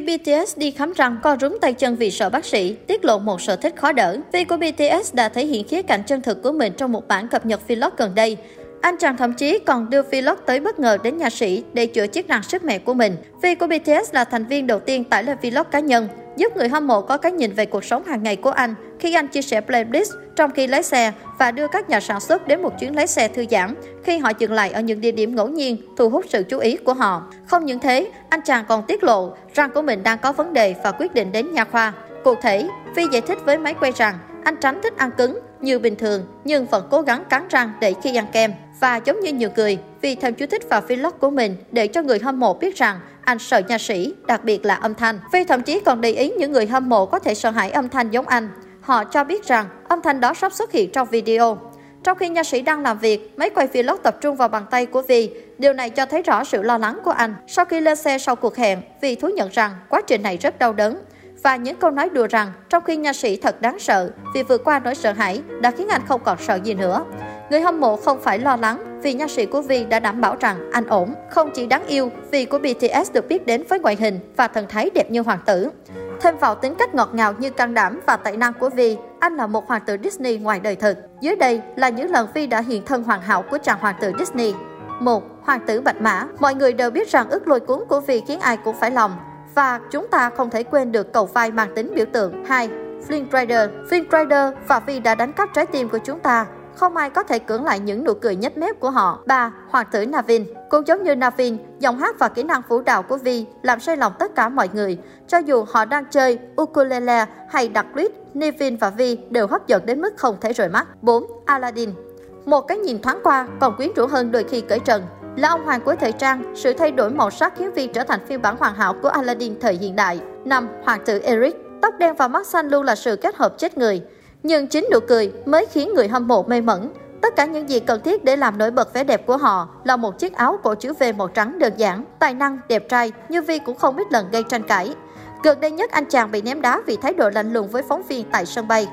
BTS đi khám răng co rúm tay chân vì sợ bác sĩ, tiết lộ một sở thích khó đỡ. Vi của BTS đã thể hiện khía cạnh chân thực của mình trong một bản cập nhật vlog gần đây. Anh chàng thậm chí còn đưa vlog tới bất ngờ đến nhà sĩ để chữa chiếc răng sức mẹ của mình. Vi của BTS là thành viên đầu tiên tải lên vlog cá nhân, giúp người hâm mộ có cái nhìn về cuộc sống hàng ngày của anh khi anh chia sẻ playlist trong khi lái xe và đưa các nhà sản xuất đến một chuyến lái xe thư giãn khi họ dừng lại ở những địa điểm ngẫu nhiên thu hút sự chú ý của họ. Không những thế, anh chàng còn tiết lộ răng của mình đang có vấn đề và quyết định đến nha khoa. Cụ thể, phi giải thích với máy quay rằng anh tránh thích ăn cứng như bình thường nhưng vẫn cố gắng cắn răng để khi ăn kem. Và giống như nhiều người, vì thêm chú thích vào vlog của mình để cho người hâm mộ biết rằng anh sợ nha sĩ, đặc biệt là âm thanh. Vi thậm chí còn để ý những người hâm mộ có thể sợ hãi âm thanh giống anh. Họ cho biết rằng âm thanh đó sắp xuất hiện trong video. Trong khi nha sĩ đang làm việc, máy quay vlog tập trung vào bàn tay của Vi. Điều này cho thấy rõ sự lo lắng của anh. Sau khi lên xe sau cuộc hẹn, Vi thú nhận rằng quá trình này rất đau đớn. Và những câu nói đùa rằng trong khi nha sĩ thật đáng sợ vì vượt qua nỗi sợ hãi đã khiến anh không còn sợ gì nữa. Người hâm mộ không phải lo lắng vì nha sĩ của Vi đã đảm bảo rằng anh ổn. Không chỉ đáng yêu, Vi của BTS được biết đến với ngoại hình và thần thái đẹp như hoàng tử. Thêm vào tính cách ngọt ngào như can đảm và tài năng của Vi, anh là một hoàng tử Disney ngoài đời thực. Dưới đây là những lần Vi đã hiện thân hoàn hảo của chàng hoàng tử Disney. 1. Hoàng tử Bạch Mã Mọi người đều biết rằng ước lôi cuốn của Vi khiến ai cũng phải lòng. Và chúng ta không thể quên được cầu vai mang tính biểu tượng. 2. Flynn Rider Flynn Rider và Vi đã đánh cắp trái tim của chúng ta không ai có thể cưỡng lại những nụ cười nhếch mép của họ. 3. Hoàng tử Navin Cũng giống như Navin, giọng hát và kỹ năng vũ đạo của Vi làm say lòng tất cả mọi người. Cho dù họ đang chơi ukulele hay đặt lít, Navin và Vi đều hấp dẫn đến mức không thể rời mắt. 4. Aladdin Một cái nhìn thoáng qua còn quyến rũ hơn đôi khi cởi trần. Là ông hoàng của thời trang, sự thay đổi màu sắc khiến Vi trở thành phiên bản hoàn hảo của Aladdin thời hiện đại. 5. Hoàng tử Eric Tóc đen và mắt xanh luôn là sự kết hợp chết người. Nhưng chính nụ cười mới khiến người hâm mộ mê mẩn. Tất cả những gì cần thiết để làm nổi bật vẻ đẹp của họ là một chiếc áo cổ chữ V màu trắng đơn giản, tài năng, đẹp trai, như Vi cũng không ít lần gây tranh cãi. Gần đây nhất anh chàng bị ném đá vì thái độ lạnh lùng với phóng viên tại sân bay.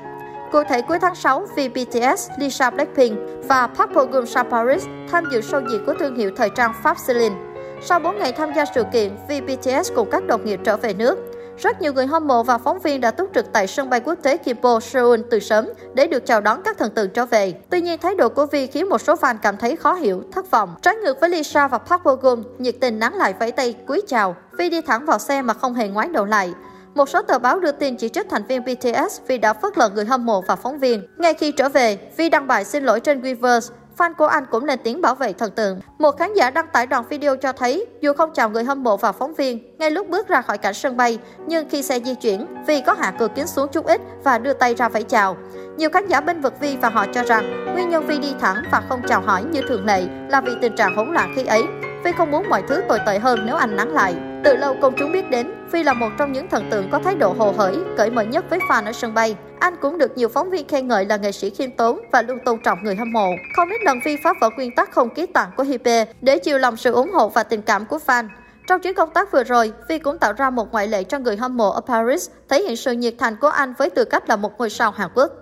Cụ thể cuối tháng 6, vì BTS, Lisa Blackpink và Purple Gum Paris tham dự show diễn của thương hiệu thời trang Pháp Celine. Sau 4 ngày tham gia sự kiện, vì BTS cùng các đồng nghiệp trở về nước. Rất nhiều người hâm mộ và phóng viên đã túc trực tại sân bay quốc tế Gimpo, Seoul từ sớm để được chào đón các thần tượng trở về. Tuy nhiên, thái độ của Vi khiến một số fan cảm thấy khó hiểu, thất vọng. Trái ngược với Lisa và Park Bo Gum, nhiệt tình nắng lại vẫy tay cúi chào. Vi đi thẳng vào xe mà không hề ngoái đầu lại. Một số tờ báo đưa tin chỉ trích thành viên BTS vì đã phớt lờ người hâm mộ và phóng viên. Ngay khi trở về, Vi đăng bài xin lỗi trên Weverse fan của anh cũng lên tiếng bảo vệ thần tượng. Một khán giả đăng tải đoạn video cho thấy, dù không chào người hâm mộ và phóng viên, ngay lúc bước ra khỏi cảnh sân bay, nhưng khi xe di chuyển, Vi có hạ cửa kính xuống chút ít và đưa tay ra vẫy chào. Nhiều khán giả bên vực Vi và họ cho rằng nguyên nhân Vi đi thẳng và không chào hỏi như thường lệ là vì tình trạng hỗn loạn khi ấy. Vi không muốn mọi thứ tồi tệ hơn nếu anh nắng lại. Từ lâu công chúng biết đến, Phi là một trong những thần tượng có thái độ hồ hởi, cởi mở nhất với fan ở sân bay. Anh cũng được nhiều phóng viên khen ngợi là nghệ sĩ khiêm tốn và luôn tôn trọng người hâm mộ. Không ít lần Phi phá vỡ nguyên tắc không ký tặng của Hipe để chiều lòng sự ủng hộ và tình cảm của fan. Trong chuyến công tác vừa rồi, Phi cũng tạo ra một ngoại lệ cho người hâm mộ ở Paris, thể hiện sự nhiệt thành của anh với tư cách là một ngôi sao Hàn Quốc.